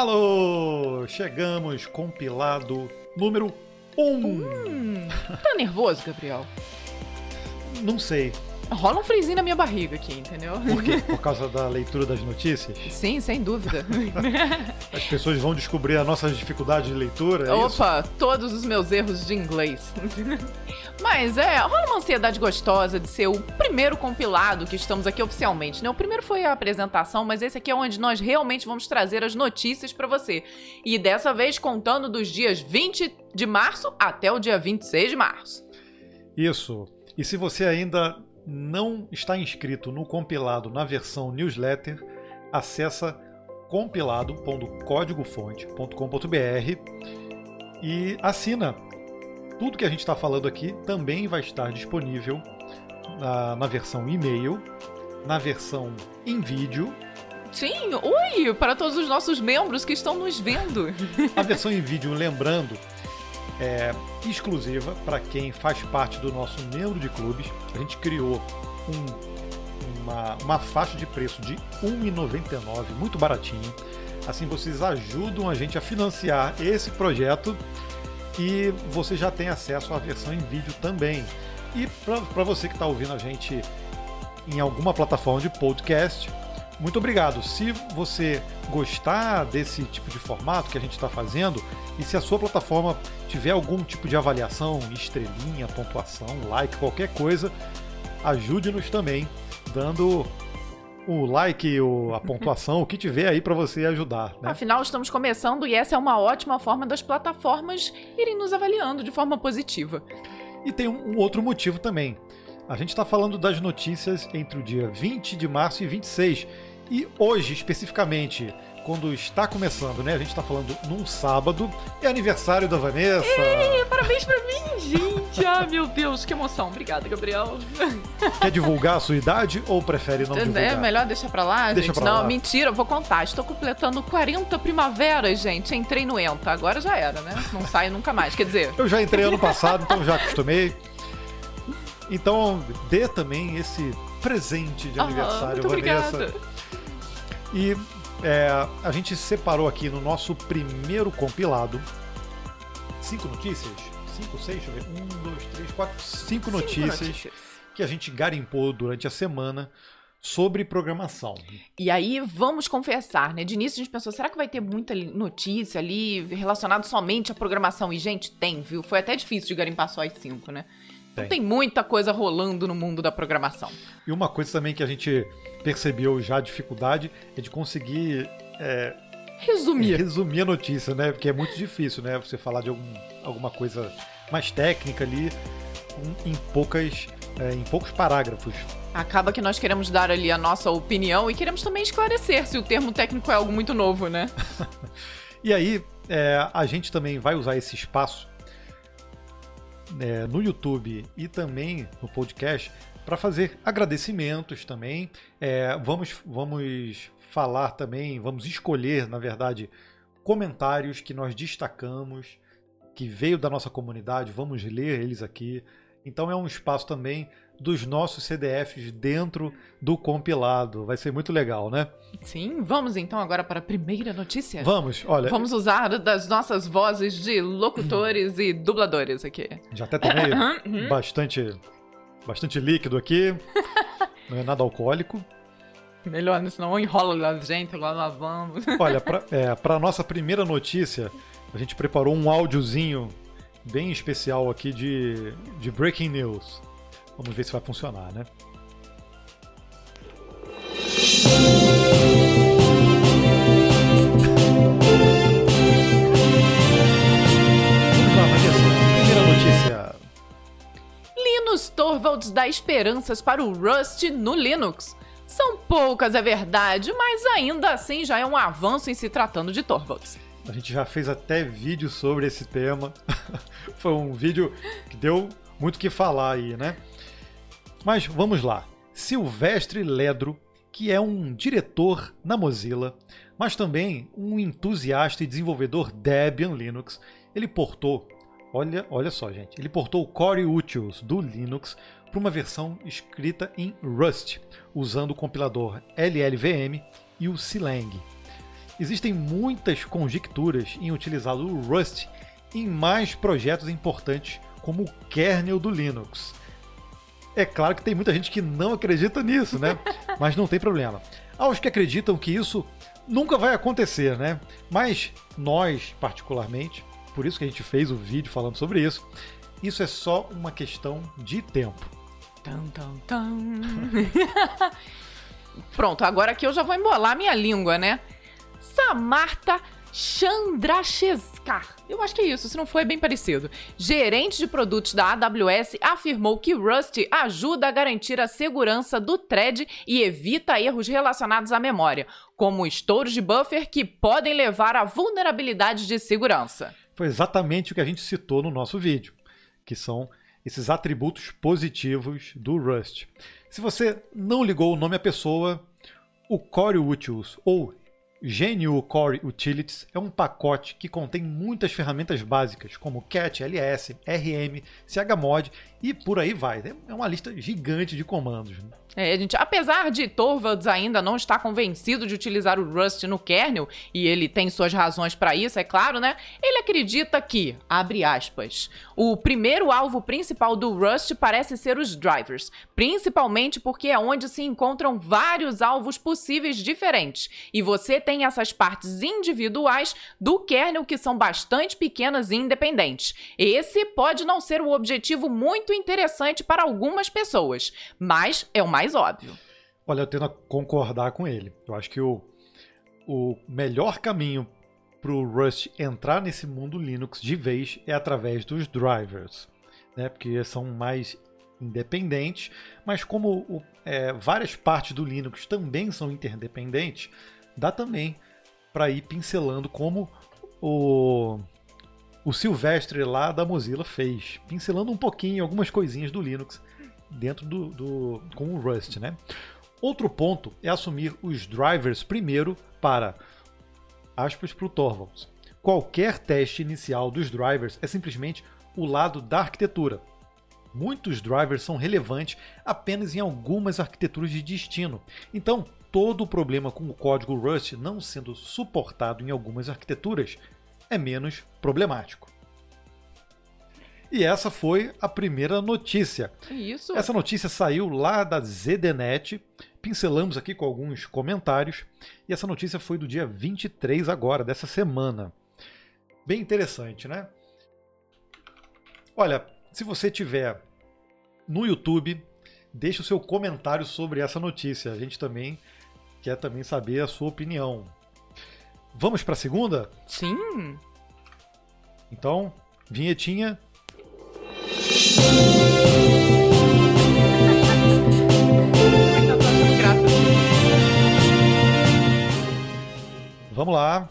Alô! Chegamos, compilado número 1. Um. Hum, tá nervoso, Gabriel? Não sei. Rola um frisinho na minha barriga aqui, entendeu? Por quê? Por causa da leitura das notícias? Sim, sem dúvida. As pessoas vão descobrir as nossas dificuldades de leitura? É Opa, isso? todos os meus erros de inglês. Mas é, rola uma ansiedade gostosa de ser o primeiro compilado que estamos aqui oficialmente, né? O primeiro foi a apresentação, mas esse aqui é onde nós realmente vamos trazer as notícias para você. E dessa vez contando dos dias 20 de março até o dia 26 de março. Isso. E se você ainda não está inscrito no compilado na versão newsletter, acessa compilado.códigofonte.com.br e assina. Tudo que a gente está falando aqui também vai estar disponível na, na versão e-mail, na versão em vídeo. Sim, oi, para todos os nossos membros que estão nos vendo. A versão em vídeo, lembrando, é exclusiva para quem faz parte do nosso membro de clubes. A gente criou um, uma, uma faixa de preço de R$ 1,99, muito baratinho. Assim vocês ajudam a gente a financiar esse projeto e você já tem acesso à versão em vídeo também. E para você que está ouvindo a gente em alguma plataforma de podcast, muito obrigado. Se você gostar desse tipo de formato que a gente está fazendo e se a sua plataforma tiver algum tipo de avaliação, estrelinha, pontuação, like, qualquer coisa, ajude-nos também dando o like, a pontuação, o que tiver aí para você ajudar. Né? Afinal, estamos começando e essa é uma ótima forma das plataformas irem nos avaliando de forma positiva. E tem um outro motivo também. A gente está falando das notícias entre o dia 20 de março e 26. E hoje, especificamente, quando está começando, né? A gente está falando num sábado, é aniversário da Vanessa. Ei, parabéns pra mim, gente! ah, meu Deus, que emoção. Obrigada, Gabriel. Quer divulgar a sua idade ou prefere não divulgar? É melhor deixar pra lá, Deixa gente. pra não, lá. mentira, eu vou contar. Estou completando 40 primaveras, gente. Entrei no ENTA. Agora já era, né? Não sai nunca mais. Quer dizer, Eu já entrei ano passado, então já acostumei. Então, dê também esse presente de ah, aniversário, muito Vanessa. obrigada. E é, a gente separou aqui no nosso primeiro compilado cinco notícias. Cinco, seis, deixa eu ver. Um, dois, três, quatro, cinco, Cinco notícias, que a gente garimpou durante a semana sobre programação. E aí, vamos confessar, né? De início a gente pensou, será que vai ter muita notícia ali relacionada somente à programação? E, gente, tem, viu? Foi até difícil de garimpar só as cinco, né? Então Tem. tem muita coisa rolando no mundo da programação. E uma coisa também que a gente percebeu já a dificuldade é de conseguir é, Resumir. resumir a notícia, né? Porque é muito difícil, né? Você falar de algum, alguma coisa mais técnica ali em, em poucas, é, em poucos parágrafos. Acaba que nós queremos dar ali a nossa opinião e queremos também esclarecer se o termo técnico é algo muito novo, né? E aí, é, a gente também vai usar esse espaço é, no YouTube e também no podcast para fazer agradecimentos também. É, vamos, vamos falar também, vamos escolher, na verdade, comentários que nós destacamos, que veio da nossa comunidade, vamos ler eles aqui. Então é um espaço também dos nossos CDFs dentro do compilado. Vai ser muito legal, né? Sim, vamos então agora para a primeira notícia. Vamos, olha, Vamos usar das nossas vozes de locutores e dubladores aqui. já até tomei Uhum. bastante, bastante líquido aqui. Não é nada alcoólico. Melhor, né? senão enrola a gente, agora nós vamos. Olha, para é, pra nossa primeira notícia, a gente preparou um áudiozinho bem especial aqui de, de Breaking News. Vamos ver se vai funcionar, né? Linus Torvalds dá esperanças para o Rust no Linux. São poucas, é verdade, mas ainda assim já é um avanço em se tratando de Torvalds. A gente já fez até vídeo sobre esse tema. Foi um vídeo que deu muito o que falar aí, né? Mas vamos lá. Silvestre Ledro, que é um diretor na Mozilla, mas também um entusiasta e desenvolvedor Debian Linux, ele portou, olha, olha só, gente, ele portou o Core Utils do Linux para uma versão escrita em Rust, usando o compilador LLVM e o Clang. existem muitas conjecturas em utilizar o Rust em mais projetos importantes como o kernel do Linux. É claro que tem muita gente que não acredita nisso, né? Mas não tem problema. Há os que acreditam que isso nunca vai acontecer, né? Mas nós, particularmente, por isso que a gente fez o vídeo falando sobre isso, isso é só uma questão de tempo. Tum, tum, tum. Pronto, agora aqui eu já vou embolar minha língua, né? Samarta Chandrashevka. Eu acho que é isso, se não for é bem parecido. Gerente de produtos da AWS afirmou que Rust ajuda a garantir a segurança do thread e evita erros relacionados à memória, como estouros de buffer que podem levar a vulnerabilidades de segurança. Foi exatamente o que a gente citou no nosso vídeo, que são esses atributos positivos do Rust. Se você não ligou o nome à pessoa, o Core Utils ou GNU Core Utilities é um pacote que contém muitas ferramentas básicas, como cat, ls, rm, chmod e por aí vai. É uma lista gigante de comandos. Né? É, gente, apesar de Torvalds ainda não estar convencido de utilizar o Rust no kernel, e ele tem suas razões para isso, é claro, né? Ele acredita que, abre aspas, o primeiro alvo principal do Rust parece ser os drivers, principalmente porque é onde se encontram vários alvos possíveis diferentes, e você tem essas partes individuais do kernel que são bastante pequenas e independentes. Esse pode não ser o objetivo muito interessante para algumas pessoas, mas é uma mais óbvio. Olha, eu tendo a concordar com ele. Eu acho que o, o melhor caminho para o Rust entrar nesse mundo Linux de vez é através dos drivers, né? Porque são mais independentes, mas como é, várias partes do Linux também são interdependentes, dá também para ir pincelando como o, o Silvestre lá da Mozilla fez, pincelando um pouquinho algumas coisinhas do Linux dentro do, do com o Rust, né? Outro ponto é assumir os drivers primeiro para aspas para o Torvalds. Qualquer teste inicial dos drivers é simplesmente o lado da arquitetura. Muitos drivers são relevantes apenas em algumas arquiteturas de destino. Então, todo o problema com o código Rust não sendo suportado em algumas arquiteturas é menos problemático. E essa foi a primeira notícia. Isso. Essa notícia saiu lá da ZDNet. Pincelamos aqui com alguns comentários. E essa notícia foi do dia 23 agora, dessa semana. Bem interessante, né? Olha, se você tiver no YouTube, deixe o seu comentário sobre essa notícia. A gente também quer também saber a sua opinião. Vamos para a segunda? Sim. Então, vinhetinha Vamos lá.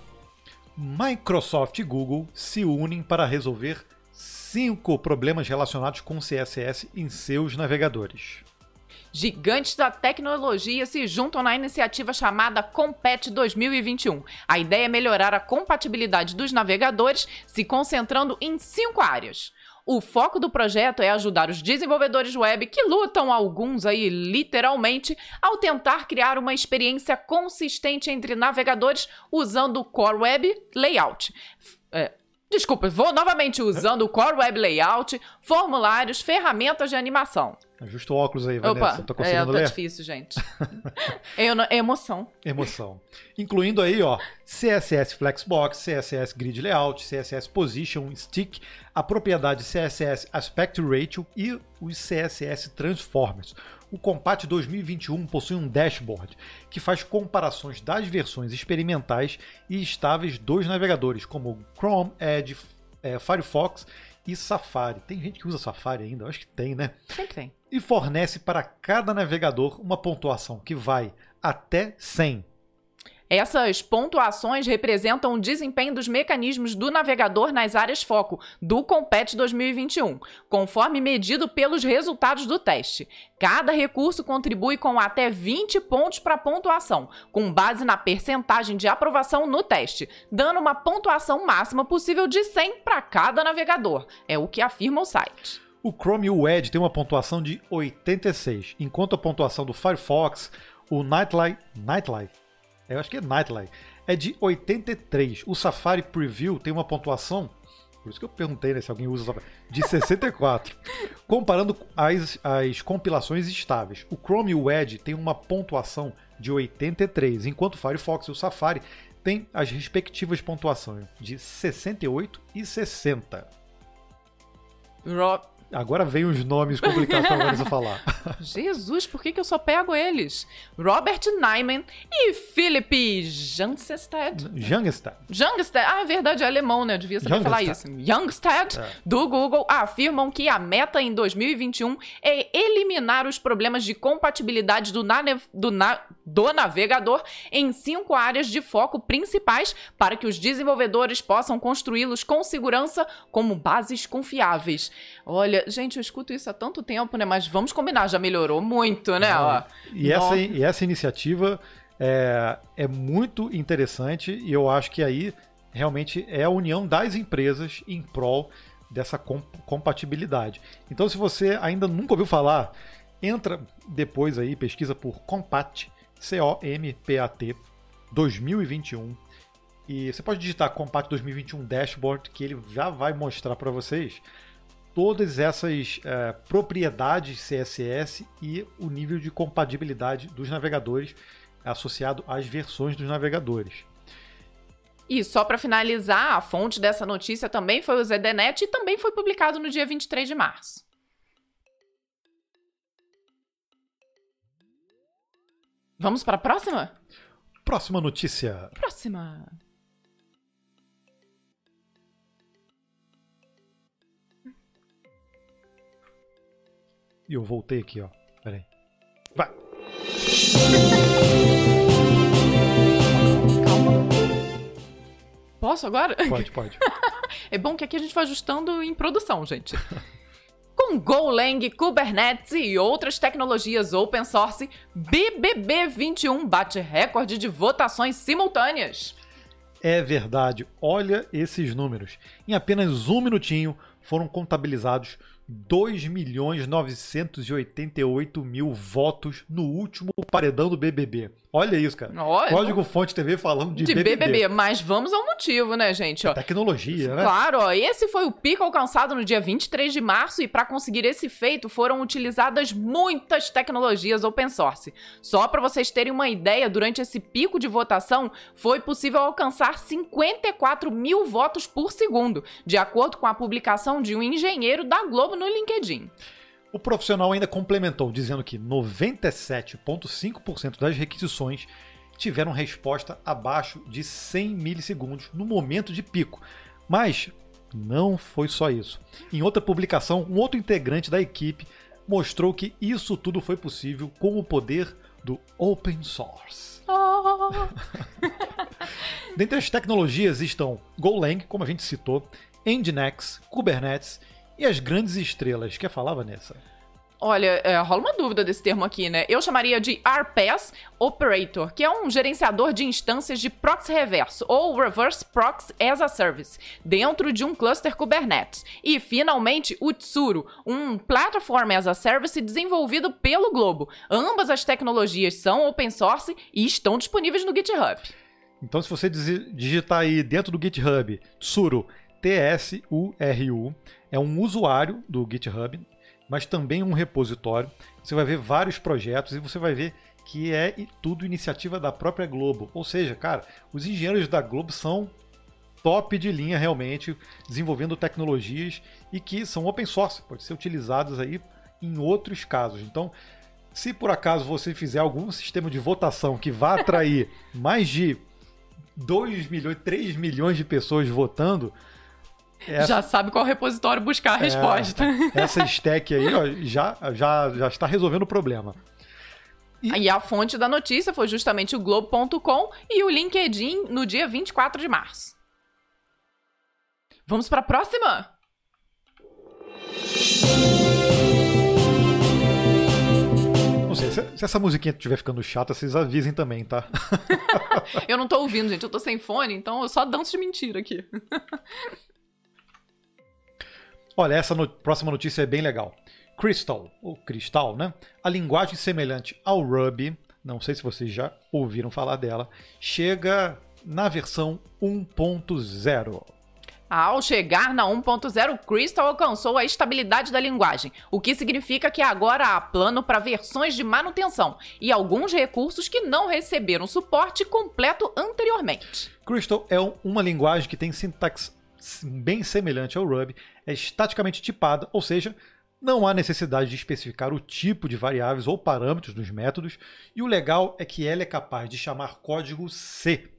Microsoft e Google se unem para resolver cinco problemas relacionados com CSS em seus navegadores. Gigantes da tecnologia se juntam na iniciativa chamada Compete 2021. A ideia é melhorar a compatibilidade dos navegadores, se concentrando em cinco áreas. O foco do projeto é ajudar os desenvolvedores web que lutam alguns aí literalmente ao tentar criar uma experiência consistente entre navegadores usando o Core Web Layout. É, Desculpa, vou novamente usando o Core Web Layout, formulários, ferramentas de animação. Ajusta o óculos aí, Vanessa. Opa, tá conseguindo é, tá ler? difícil, gente. é, emoção. Emoção. Incluindo aí, ó, CSS Flexbox, CSS Grid Layout, CSS Position Stick, a propriedade CSS Aspect Ratio e os CSS Transformers. O Compat 2021 possui um dashboard que faz comparações das versões experimentais e estáveis dos navegadores, como Chrome, Edge, é, Firefox e Safari. Tem gente que usa Safari ainda? Eu acho que tem, né? Sempre tem. E fornece para cada navegador uma pontuação que vai até 100. Essas pontuações representam o desempenho dos mecanismos do navegador nas áreas foco do Compete 2021, conforme medido pelos resultados do teste. Cada recurso contribui com até 20 pontos para a pontuação, com base na percentagem de aprovação no teste, dando uma pontuação máxima possível de 100 para cada navegador. É o que afirma o site. O Chrome e o Edge têm uma pontuação de 86, enquanto a pontuação do Firefox, o Nightlight, Nightlight eu acho que é Nightline, é de 83. O Safari Preview tem uma pontuação, por isso que eu perguntei né, se alguém usa o Safari, de 64. comparando as, as compilações estáveis. O Chrome e o Edge tem uma pontuação de 83, enquanto o Firefox e o Safari têm as respectivas pontuações de 68 e 60. Rob, Agora vem os nomes complicados para Vanessa falar. Jesus, por que, que eu só pego eles? Robert Nyman e Philip Jungstad. Jungstad. Jungstad, ah, é verdade, é alemão, né? Eu devia saber falar isso. Jungstad, É. do Google, afirmam que a meta em 2021 é eliminar os problemas de compatibilidade do, nane- do na- do navegador em cinco áreas de foco principais para que os desenvolvedores possam construí-los com segurança como bases confiáveis. Olha, gente, eu escuto isso há tanto tempo, né? Mas vamos combinar, já melhorou muito, né? Ó, E essa, e essa iniciativa é, é muito interessante e eu acho que aí realmente é a união das empresas em prol dessa com- compatibilidade. Então, se você ainda nunca ouviu falar, entra depois aí, pesquisa por Compat, C-O-M-P-A-T 2021. E você pode digitar Compat 2021 Dashboard, que ele já vai mostrar para vocês todas essas eh, propriedades CSS e o nível de compatibilidade dos navegadores associado às versões dos navegadores. E só para finalizar, a fonte dessa notícia também foi o ZDNet e também foi publicado no dia 23 de março. Vamos para a próxima? Próxima notícia. Próxima. E eu voltei aqui, ó. Peraí. Vai. Calma. Posso agora? Pode, pode. É bom que aqui a gente vai ajustando em produção, gente. Com Golang, Kubernetes e outras tecnologias open source, BBB21 bate recorde de votações simultâneas. É verdade. Olha esses números. Em apenas um minutinho foram contabilizados 2 milhões 988 mil votos no último paredão do BBB. Olha isso, cara. Olha, Código Fonte TV falando de, de BBB. Mas vamos ao motivo, né, gente? Ó, Tecnologia, né? Claro, ó, esse foi o pico alcançado no dia 23 de março e para conseguir esse feito foram utilizadas muitas tecnologias open source. Só para vocês terem uma ideia, durante esse pico de votação foi possível alcançar 54 mil votos por segundo, de acordo com a publicação de um engenheiro da Globo no LinkedIn. O profissional ainda complementou dizendo que 97,5% das requisições tiveram resposta abaixo de 100 milissegundos no momento de pico. Mas não foi só isso. Em outra publicação, um outro integrante da equipe mostrou que isso tudo foi possível com o poder do open source. Oh. Dentre as tecnologias estão Golang, como a gente citou, Nginx, Kubernetes e as grandes estrelas. Quer falar, Vanessa? Olha, é, rola uma dúvida desse termo aqui, né? Eu chamaria de RPS Operator, que é um gerenciador de instâncias de proxy reverso, ou Reverse Proxy as a Service, dentro de um cluster Kubernetes. E, finalmente, o Tsuru, um Platform as a Service desenvolvido pelo Globo. Ambas as tecnologias são open source e estão disponíveis no GitHub. Então, se você digi- digitar aí dentro do GitHub Tsuru, T-S-U-R-U, é um usuário do GitHub, mas também um repositório. Você vai ver vários projetos e você vai ver que é tudo iniciativa da própria Globo. Ou seja, cara, os engenheiros da Globo são top de linha realmente, desenvolvendo tecnologias e que são open source, pode ser utilizadas aí em outros casos. Então, se por acaso você fizer algum sistema de votação que vá atrair mais de 2 milhões, 3 milhões de pessoas votando, essa, Já sabe qual repositório buscar a resposta. essa stack aí ó, já, já, já está resolvendo o problema. E a fonte da notícia foi justamente o Globo.com e o LinkedIn no dia 24 de março. Vamos para a próxima? Não sei, se, se essa musiquinha estiver ficando chata, vocês avisem também, tá? Eu não tô ouvindo, gente. Eu tô sem fone, então eu só danço de mentira aqui. Olha, essa no- próxima notícia é bem legal. Crystal, ou Crystal, né? A linguagem semelhante ao Ruby não sei se vocês já ouviram falar dela, chega na versão 1.0. Ao chegar na 1.0, Crystal alcançou a estabilidade da linguagem, o que significa que agora há plano para versões de manutenção e alguns recursos que não receberam suporte completo anteriormente. Crystal é uma linguagem que tem sintaxe bem semelhante ao Ruby, é estaticamente tipada, ou seja, não há necessidade de especificar o tipo de variáveis ou parâmetros dos métodos, e o legal é que ela é capaz de chamar código C,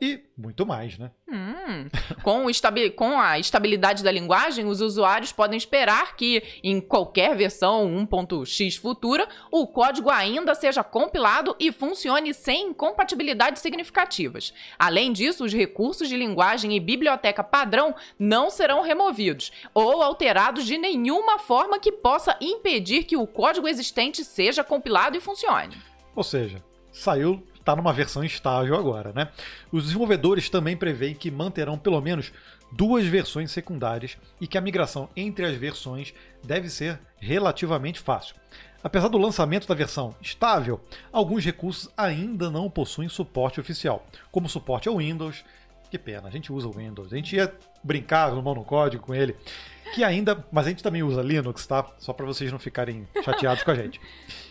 e muito mais, né? Hum. Com, com, a estabilidade da linguagem, os usuários podem esperar que, em qualquer versão 1.x futura, o código ainda seja compilado e funcione sem incompatibilidades significativas. Além disso, os recursos de linguagem e biblioteca padrão não serão removidos ou alterados de nenhuma forma que possa impedir que o código existente seja compilado e funcione. Ou seja, saiu está numa versão estável agora, né? Os desenvolvedores também preveem que manterão pelo menos duas versões secundárias e que a migração entre as versões deve ser relativamente fácil. Apesar do lançamento da versão estável, alguns recursos ainda não possuem suporte oficial, como suporte ao Windows. Que pena, a gente usa o Windows. A gente ia brincar no monocódigo com ele, que ainda, mas a gente também usa Linux, tá? Só para vocês não ficarem chateados com a gente.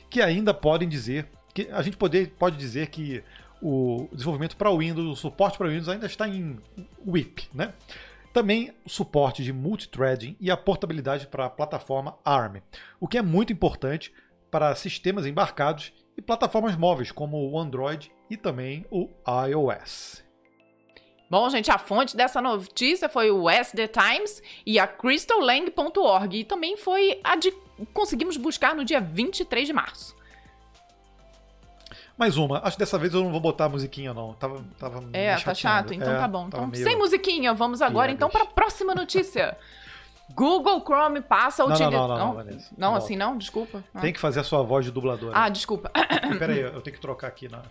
Que ainda podem dizer que a gente pode, pode dizer que o desenvolvimento para Windows, o suporte para Windows ainda está em WIP, né? Também o suporte de multithreading e a portabilidade para a plataforma ARM, o que é muito importante para sistemas embarcados e plataformas móveis como o Android e também o iOS. Bom, gente, a fonte dessa notícia foi o SD Times e a crystallang.org e também foi a de conseguimos buscar no dia 23 de março. Mais uma. Acho que dessa vez eu não vou botar a musiquinha, não. Tava, tava é, tá chato? Então é, tá bom. Então, meio... Sem musiquinha, vamos agora então para a próxima notícia. Google Chrome passa a utilizar. Não, não, não, não, Vanessa. Não, assim não? Desculpa. Ah. Tem que fazer a sua voz de dubladora. Ah, desculpa. Pera aí, eu tenho que trocar aqui na.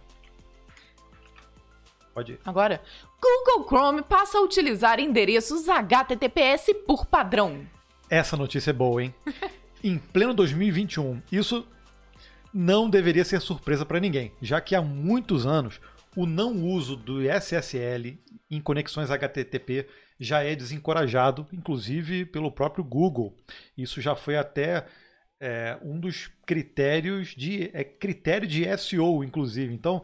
Pode ir. Agora, Google Chrome passa a utilizar endereços HTTPS por padrão. Essa notícia é boa, hein? em pleno 2021, isso não deveria ser surpresa para ninguém, já que há muitos anos o não uso do SSL em conexões HTTP já é desencorajado, inclusive pelo próprio Google. Isso já foi até é, um dos critérios de é critério de SEO, inclusive. Então,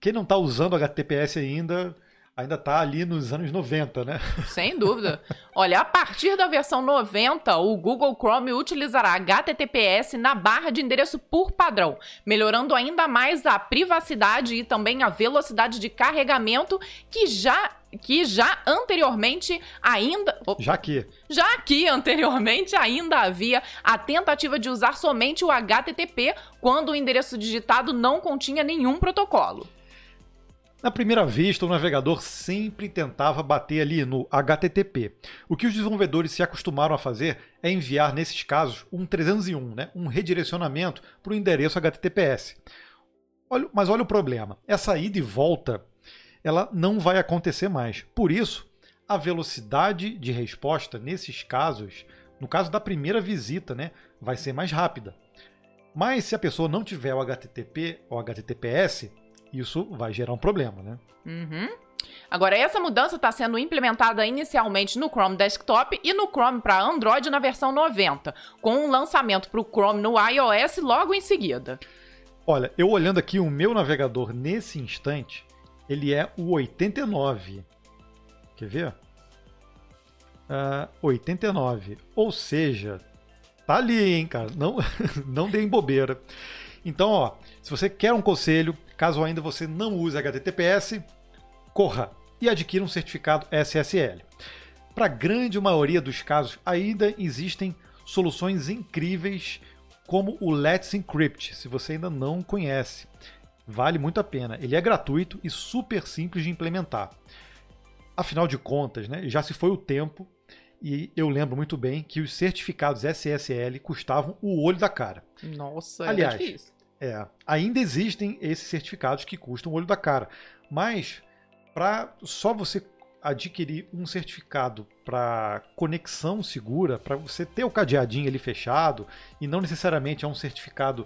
quem não está usando HTTPS ainda ainda está ali nos anos 90, né? Sem dúvida. Olha, a partir da versão 90, o Google Chrome utilizará HTTPS na barra de endereço por padrão, melhorando ainda mais a privacidade e também a velocidade de carregamento que já que já anteriormente ainda já que já que anteriormente ainda havia a tentativa de usar somente o HTTP quando o endereço digitado não continha nenhum protocolo. Na primeira vista, o navegador sempre tentava bater ali no HTTP. O que os desenvolvedores se acostumaram a fazer é enviar, nesses casos, um 301, né? um redirecionamento para o endereço HTTPS. Olha, mas olha o problema: essa ida e volta ela não vai acontecer mais. Por isso, a velocidade de resposta nesses casos, no caso da primeira visita, né, vai ser mais rápida. Mas se a pessoa não tiver o HTTP ou HTTPS, isso vai gerar um problema, né? Uhum. Agora, essa mudança está sendo implementada inicialmente no Chrome Desktop e no Chrome para Android na versão 90, com um lançamento para o Chrome no iOS logo em seguida. Olha, eu olhando aqui o meu navegador nesse instante, ele é o 89. Quer ver? Uh, ah, 89. Ou seja, tá ali, hein, cara. Não, não deem bobeira. Então, ó, se você quer um conselho, caso ainda você não use HTTPS, corra e adquira um certificado SSL. Para a grande maioria dos casos, ainda existem soluções incríveis como o Let's Encrypt, se você ainda não conhece. Vale muito a pena. Ele é gratuito e super simples de implementar. Afinal de contas, né, já se foi o tempo e eu lembro muito bem que os certificados SSL custavam o olho da cara. Nossa, Aliás, é difícil. É, ainda existem esses certificados que custam o olho da cara, mas para só você adquirir um certificado para conexão segura, para você ter o cadeadinho ali fechado e não necessariamente é um certificado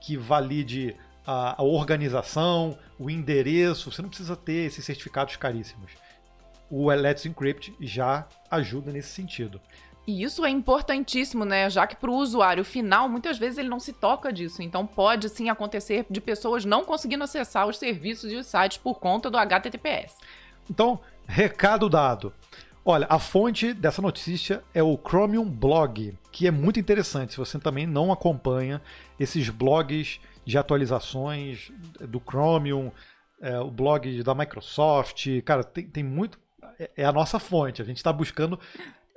que valide a, a organização, o endereço, você não precisa ter esses certificados caríssimos. O Let's Encrypt já ajuda nesse sentido. E isso é importantíssimo, né? Já que para o usuário final, muitas vezes ele não se toca disso. Então pode sim acontecer de pessoas não conseguindo acessar os serviços e os sites por conta do HTTPS. Então, recado dado. Olha, a fonte dessa notícia é o Chromium Blog, que é muito interessante. Se você também não acompanha esses blogs de atualizações do Chromium, é, o blog da Microsoft, cara, tem, tem muito. É, é a nossa fonte. A gente está buscando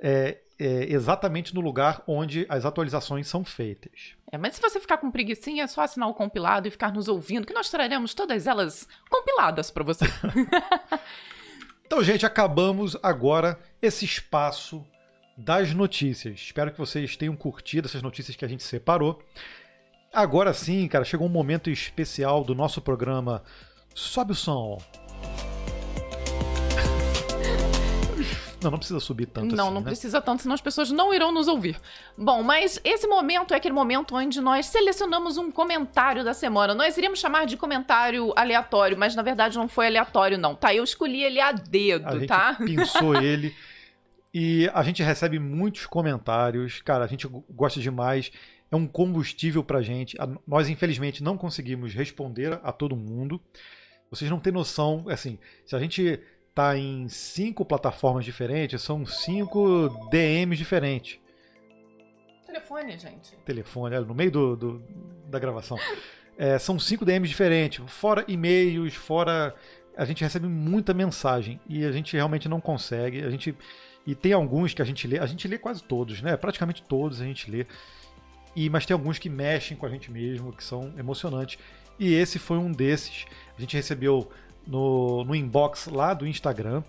é, é, exatamente no lugar onde as atualizações são feitas. É, mas se você ficar com preguiçinha, é só assinar o compilado e ficar nos ouvindo, que nós traremos todas elas compiladas para você. então, gente, acabamos agora esse espaço das notícias. Espero que vocês tenham curtido essas notícias que a gente separou. Agora sim, cara, chegou um momento especial do nosso programa. Sobe o som. Não, não precisa subir tanto Não, assim, não né? precisa tanto, senão as pessoas não irão nos ouvir. Bom, mas esse momento é aquele momento onde nós selecionamos um comentário da semana. Nós iríamos chamar de comentário aleatório, mas na verdade não foi aleatório, não, tá? Eu escolhi ele a dedo, a gente tá? pensou ele. E a gente recebe muitos comentários. Cara, a gente gosta demais. É um combustível pra gente. Nós, infelizmente, não conseguimos responder a todo mundo. Vocês não têm noção, assim, se a gente tá em cinco plataformas diferentes, são cinco DMs diferentes. Telefone, gente. Telefone, no meio do, do da gravação. É, são cinco DMs diferentes, fora e-mails, fora. A gente recebe muita mensagem e a gente realmente não consegue. A gente e tem alguns que a gente lê, a gente lê quase todos, né? Praticamente todos a gente lê. E mas tem alguns que mexem com a gente mesmo, que são emocionantes. E esse foi um desses. A gente recebeu no, no inbox lá do Instagram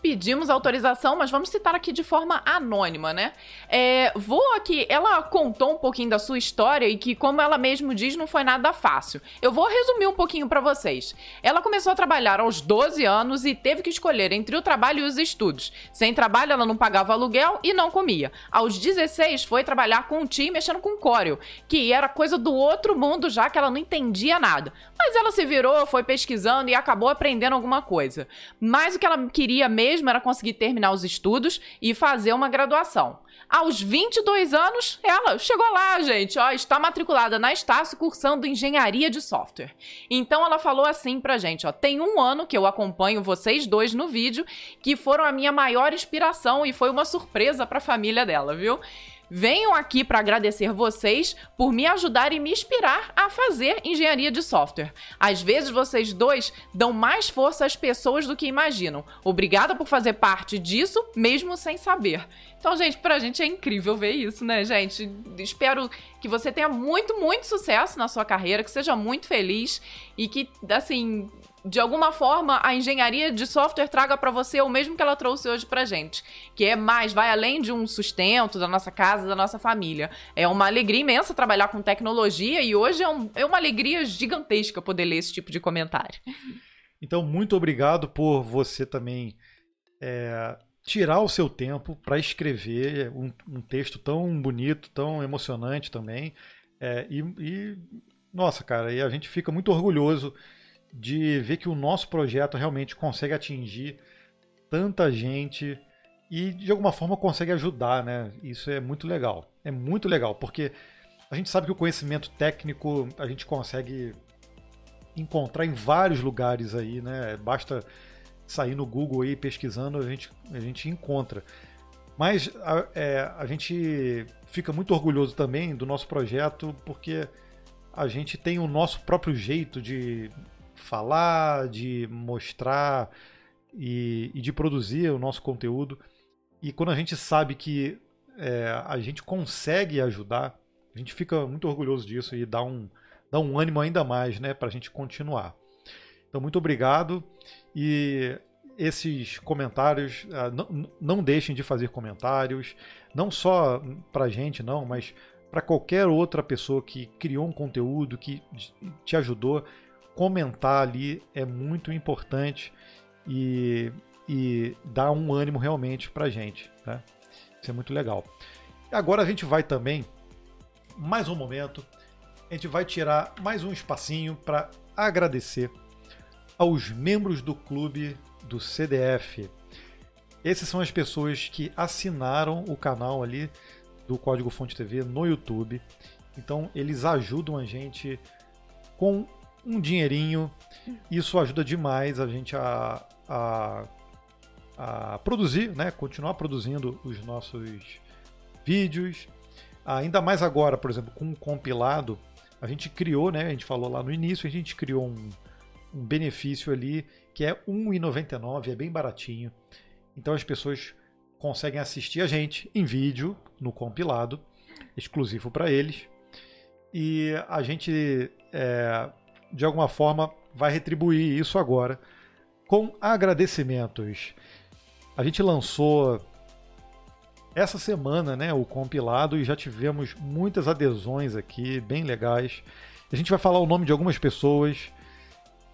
pedimos autorização, mas vamos citar aqui de forma anônima, né? É, vou aqui, ela contou um pouquinho da sua história e que, como ela mesmo diz, não foi nada fácil. Eu vou resumir um pouquinho para vocês. Ela começou a trabalhar aos 12 anos e teve que escolher entre o trabalho e os estudos. Sem trabalho, ela não pagava aluguel e não comia. Aos 16, foi trabalhar com um time mexendo com Corel, que era coisa do outro mundo já que ela não entendia nada. Mas ela se virou, foi pesquisando e acabou aprendendo alguma coisa. Mas o que ela queria mesmo mesmo era conseguir terminar os estudos e fazer uma graduação. Aos 22 anos, ela chegou lá, gente, ó, está matriculada na Estácio cursando engenharia de software. Então ela falou assim pra gente, ó, tem um ano que eu acompanho vocês dois no vídeo, que foram a minha maior inspiração e foi uma surpresa para família dela, viu? Venho aqui para agradecer vocês por me ajudar e me inspirar a fazer engenharia de software. Às vezes vocês dois dão mais força às pessoas do que imaginam. Obrigada por fazer parte disso, mesmo sem saber. Então, gente, pra gente é incrível ver isso, né, gente? Espero que você tenha muito, muito sucesso na sua carreira, que seja muito feliz e que, assim, de alguma forma, a engenharia de software traga para você o mesmo que ela trouxe hoje pra gente, que é mais, vai além de um sustento da nossa casa, da nossa família. É uma alegria imensa trabalhar com tecnologia e hoje é, um, é uma alegria gigantesca poder ler esse tipo de comentário. Então, muito obrigado por você também é, tirar o seu tempo para escrever um, um, texto tão bonito, tão emocionante também. É, e, e, nossa, cara, e a gente fica muito orgulhoso de ver que o nosso projeto realmente consegue atingir tanta gente e de alguma forma consegue ajudar, né? Isso é muito legal. É muito legal, porque a gente sabe que o conhecimento técnico a gente consegue encontrar em vários lugares aí, né? Basta sair no Google aí pesquisando, a gente, a gente encontra. Mas a, é, a gente fica muito orgulhoso também do nosso projeto, porque a gente tem o nosso próprio jeito de falar, de mostrar e, e de produzir o nosso conteúdo. E quando a gente sabe que é, a gente consegue ajudar, a gente fica muito orgulhoso disso e dá um, dá um ânimo ainda mais né, para a gente continuar. Então, muito obrigado. E esses comentários, ah, não, não deixem de fazer comentários, não só para a gente, não, mas para qualquer outra pessoa que criou um conteúdo, que te ajudou comentar ali é muito importante e, e dá um ânimo realmente para gente. Né? Isso é muito legal. Agora a gente vai também, mais um momento, a gente vai tirar mais um espacinho para agradecer aos membros do clube do CDF. Esses são as pessoas que assinaram o canal ali do Código Fonte TV no YouTube. Então eles ajudam a gente com um dinheirinho. Isso ajuda demais a gente a, a, a produzir, né? Continuar produzindo os nossos vídeos. Ainda mais agora, por exemplo, com um compilado, a gente criou, né? A gente falou lá no início, a gente criou um, um benefício ali que é R$ 1,99, é bem baratinho. Então as pessoas conseguem assistir a gente em vídeo no compilado, exclusivo para eles. E a gente, é, de alguma forma, vai retribuir isso agora com agradecimentos. A gente lançou essa semana né, o compilado e já tivemos muitas adesões aqui, bem legais. A gente vai falar o nome de algumas pessoas.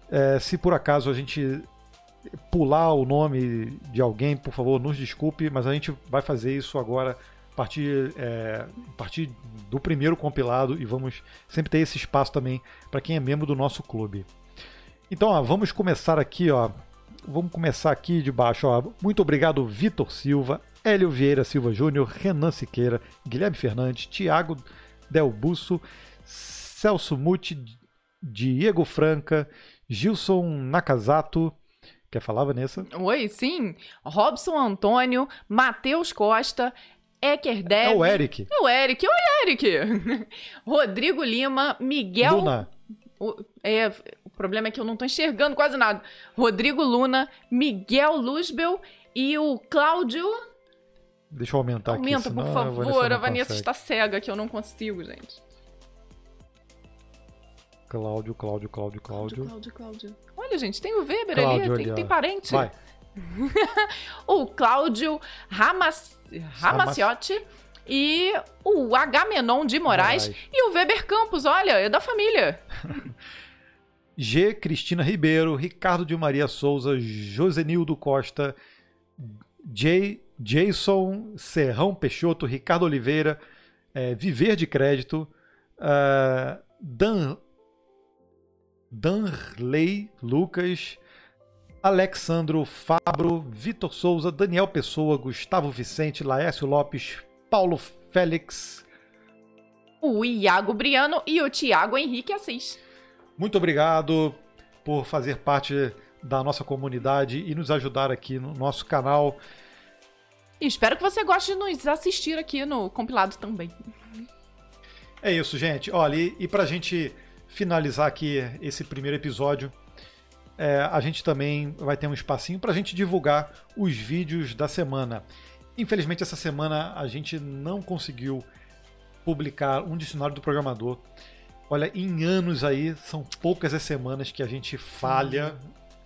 É, se por acaso a gente pular o nome de alguém, por favor, nos desculpe, mas a gente vai fazer isso agora partir, é, partir do primeiro compilado e vamos sempre ter esse espaço também para quem é membro do nosso clube. Então, ó, vamos começar aqui, ó. Vamos começar aqui de baixo, ó. Muito obrigado, Vitor Silva, Hélio Vieira Silva Júnior, Renan Siqueira, Guilherme Fernandes, Tiago Del Busso, Celso Muti, Diego Franca, Gilson Nakazato, Quer falar, Vanessa? Oi, sim. Robson Antônio, Matheus Costa, Ecker Dev. É o Eric. É o Eric. Oi, Eric. Rodrigo Lima, Miguel. Luna. O, é, o problema é que eu não tô enxergando quase nada. Rodrigo Luna, Miguel Luzbel e o Cláudio. Deixa eu aumentar Aumenta, aqui. Aumenta, por favor. A Vanessa, a Vanessa está cega, que eu não consigo, gente. Cláudio, Cláudio, Cláudio, Cláudio. Cláudio, Cláudio. Olha, gente, tem o Weber Cláudio, ali, tem, tem, parente. Vai. o Cláudio Ramas, Ramaciotti e o Agamenon de Moraes, Moraes e o Weber Campos, olha, é da família. G. Cristina Ribeiro, Ricardo de Maria Souza, Josenildo Costa, J. Jason Serrão Peixoto, Ricardo Oliveira, é, Viver de Crédito, uh, Dan Danley Lucas, Alexandro Fabro, Vitor Souza, Daniel Pessoa, Gustavo Vicente, Laércio Lopes, Paulo Félix, o Iago Briano e o Tiago Henrique Assis. Muito obrigado por fazer parte da nossa comunidade e nos ajudar aqui no nosso canal. Espero que você goste de nos assistir aqui no compilado também. É isso, gente. Olha, e, e pra gente finalizar aqui esse primeiro episódio, é, a gente também vai ter um espacinho para a gente divulgar os vídeos da semana. Infelizmente, essa semana a gente não conseguiu publicar um dicionário do programador. Olha, em anos aí, são poucas as semanas que a gente falha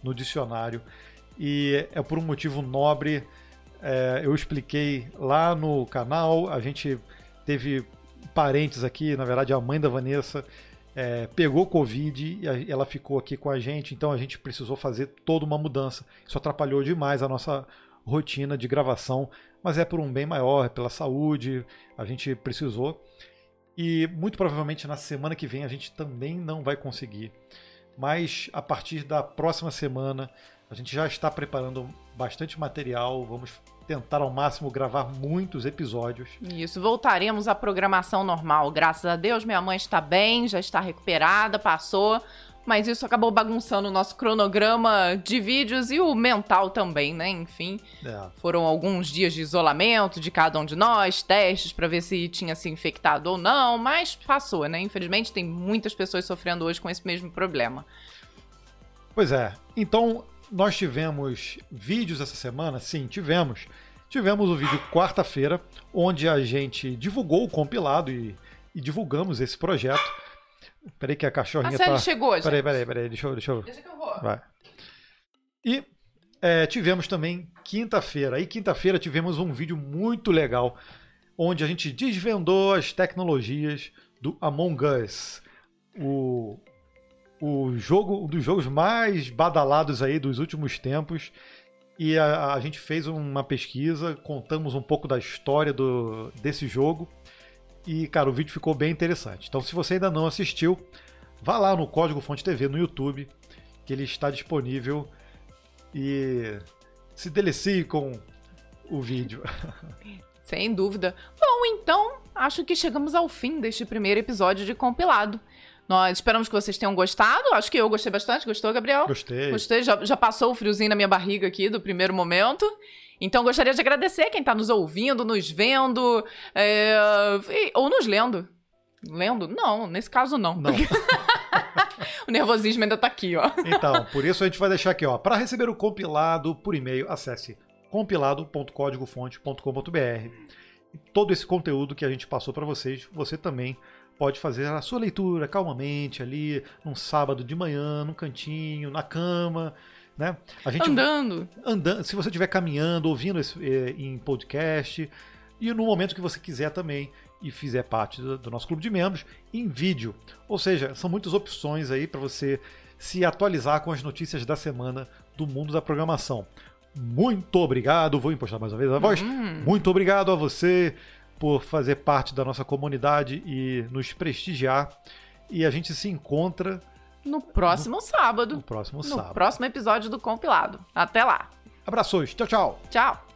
no dicionário. E é por um motivo nobre. É, eu expliquei lá no canal, a gente teve parentes aqui, na verdade, a mãe da Vanessa é, pegou Covid e ela ficou aqui com a gente, então a gente precisou fazer toda uma mudança. Isso atrapalhou demais a nossa rotina de gravação, mas é por um bem maior, é pela saúde, a gente precisou. E muito provavelmente na semana que vem a gente também não vai conseguir. Mas a partir da próxima semana a gente já está preparando bastante material, vamos tentar ao máximo gravar muitos episódios. Isso, voltaremos à programação normal. Graças a Deus, minha mãe está bem, já está recuperada, passou. Mas isso acabou bagunçando o nosso cronograma de vídeos e o mental também, né? Enfim, é. foram alguns dias de isolamento de cada um de nós, testes para ver se tinha se infectado ou não, mas passou, né? Infelizmente, tem muitas pessoas sofrendo hoje com esse mesmo problema. Pois é. Então, nós tivemos vídeos essa semana? Sim, tivemos. Tivemos o vídeo quarta-feira, onde a gente divulgou o compilado e, e, divulgamos esse projeto. Peraí que a cachorrinha a tá... chegou, gente. Peraí, peraí, peraí, deixa eu... Deixa, eu... deixa que eu vou. Vai. E é, tivemos também quinta-feira. Aí quinta-feira tivemos um vídeo muito legal, onde a gente desvendou as tecnologias do Among Us. O, o jogo, um dos jogos mais badalados aí dos últimos tempos. E a, a gente fez uma pesquisa, contamos um pouco da história do, desse jogo. E, cara, o vídeo ficou bem interessante. Então, se você ainda não assistiu, vá lá no Código Fonte TV no YouTube, que ele está disponível e se delecie com o vídeo. Sem dúvida. Bom, então, acho que chegamos ao fim deste primeiro episódio de compilado. Nós esperamos que vocês tenham gostado. Acho que eu gostei bastante. Gostou, Gabriel? Gostei. Gostei. Já, já passou o friozinho na minha barriga aqui do primeiro momento. Então, gostaria de agradecer quem está nos ouvindo, nos vendo, é, ou nos lendo. Lendo? Não, nesse caso não. Não. o nervosismo ainda tá aqui, ó. Então, por isso a gente vai deixar aqui, ó. Para receber o compilado por e-mail, acesse compilado.códigofonte.com.br. Todo esse conteúdo que a gente passou para vocês, você também pode fazer a sua leitura calmamente ali, num sábado de manhã, num cantinho, na cama, né? A gente andando. Andando, se você estiver caminhando, ouvindo esse, eh, em podcast e no momento que você quiser também e fizer parte do, do nosso clube de membros em vídeo. Ou seja, são muitas opções aí para você se atualizar com as notícias da semana do mundo da programação. Muito obrigado, vou impostar mais uma vez a voz. Hum. Muito obrigado a você por fazer parte da nossa comunidade e nos prestigiar. E a gente se encontra no próximo no, sábado. No próximo sábado. No próximo episódio do Compilado. Até lá. Abraços. Tchau, tchau. Tchau.